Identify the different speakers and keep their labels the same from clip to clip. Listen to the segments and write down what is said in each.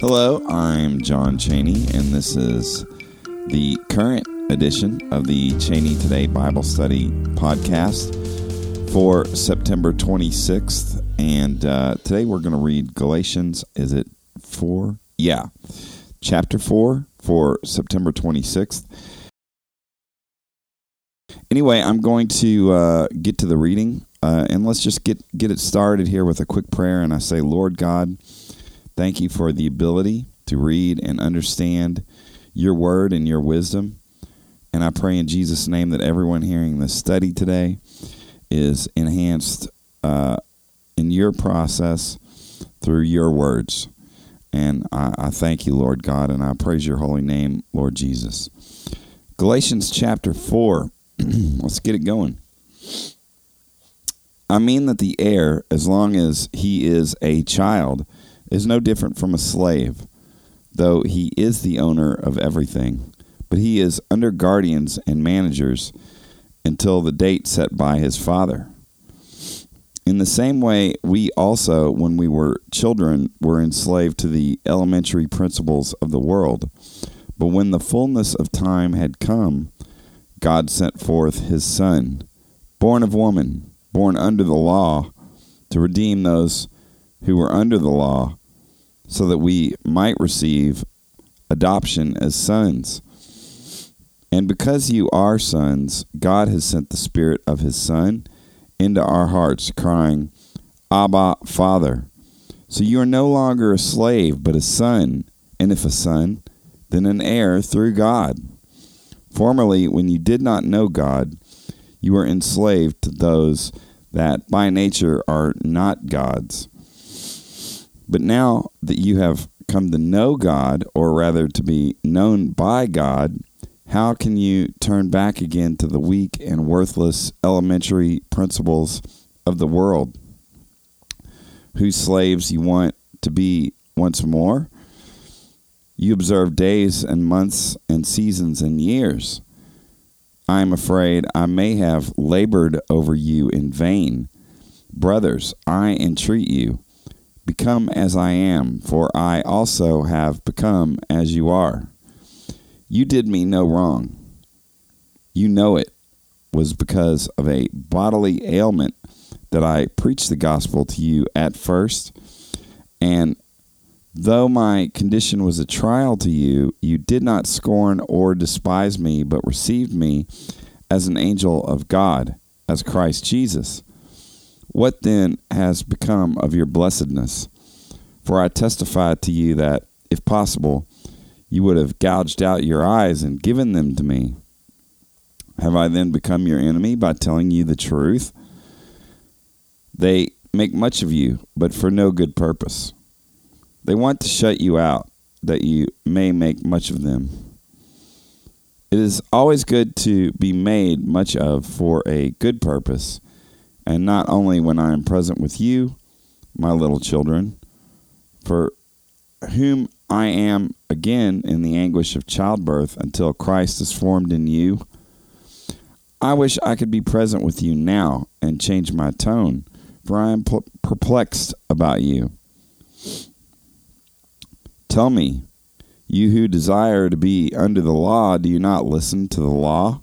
Speaker 1: Hello, I'm John Cheney, and this is the current edition of the Cheney Today Bible Study podcast for September 26th. And uh, today we're going to read Galatians, is it 4? Yeah, chapter 4 for September 26th. Anyway, I'm going to uh, get to the reading, uh, and let's just get, get it started here with a quick prayer. And I say, Lord God, Thank you for the ability to read and understand your word and your wisdom. And I pray in Jesus' name that everyone hearing this study today is enhanced uh, in your process through your words. And I, I thank you, Lord God, and I praise your holy name, Lord Jesus. Galatians chapter 4. Let's get it going. I mean that the heir, as long as he is a child, is no different from a slave, though he is the owner of everything. But he is under guardians and managers until the date set by his father. In the same way, we also, when we were children, were enslaved to the elementary principles of the world. But when the fullness of time had come, God sent forth his Son, born of woman, born under the law, to redeem those who were under the law, so that we might receive adoption as sons. And because you are sons, God has sent the Spirit of His Son into our hearts, crying, Abba, Father. So you are no longer a slave, but a son, and if a son, then an heir through God. Formerly, when you did not know God, you were enslaved to those that by nature are not God's. But now that you have come to know God, or rather to be known by God, how can you turn back again to the weak and worthless elementary principles of the world, whose slaves you want to be once more? You observe days and months and seasons and years. I am afraid I may have labored over you in vain. Brothers, I entreat you Become as I am, for I also have become as you are. You did me no wrong. You know it was because of a bodily ailment that I preached the gospel to you at first. And though my condition was a trial to you, you did not scorn or despise me, but received me as an angel of God, as Christ Jesus. What then has become of your blessedness? For I testify to you that, if possible, you would have gouged out your eyes and given them to me. Have I then become your enemy by telling you the truth? They make much of you, but for no good purpose. They want to shut you out, that you may make much of them. It is always good to be made much of for a good purpose and not only when I am present with you, my little children, for whom I am again in the anguish of childbirth until Christ is formed in you. I wish I could be present with you now and change my tone, for I am perplexed about you. Tell me, you who desire to be under the law, do you not listen to the law?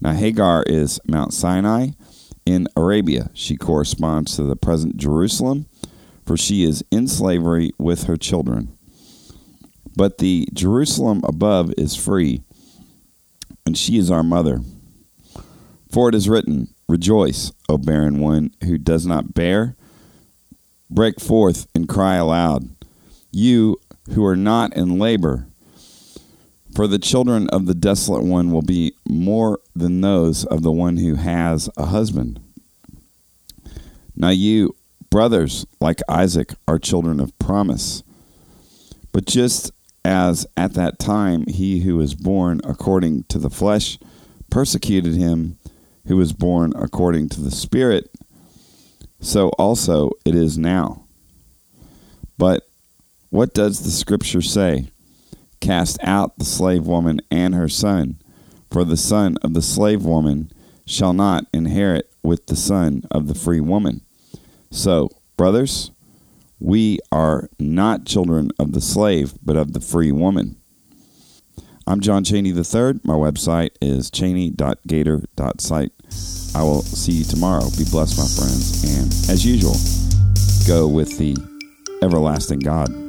Speaker 1: Now, Hagar is Mount Sinai in Arabia. She corresponds to the present Jerusalem, for she is in slavery with her children. But the Jerusalem above is free, and she is our mother. For it is written, Rejoice, O barren one who does not bear. Break forth and cry aloud, you who are not in labor for the children of the desolate one will be more than those of the one who has a husband. Now you brothers, like Isaac, are children of promise. But just as at that time he who was born according to the flesh persecuted him who was born according to the Spirit, so also it is now. But what does the Scripture say? Cast out the slave woman and her son, for the son of the slave woman shall not inherit with the son of the free woman. So, brothers, we are not children of the slave, but of the free woman. I'm John Cheney III. My website is cheney.gator.site. I will see you tomorrow. Be blessed, my friends. And as usual, go with the everlasting God.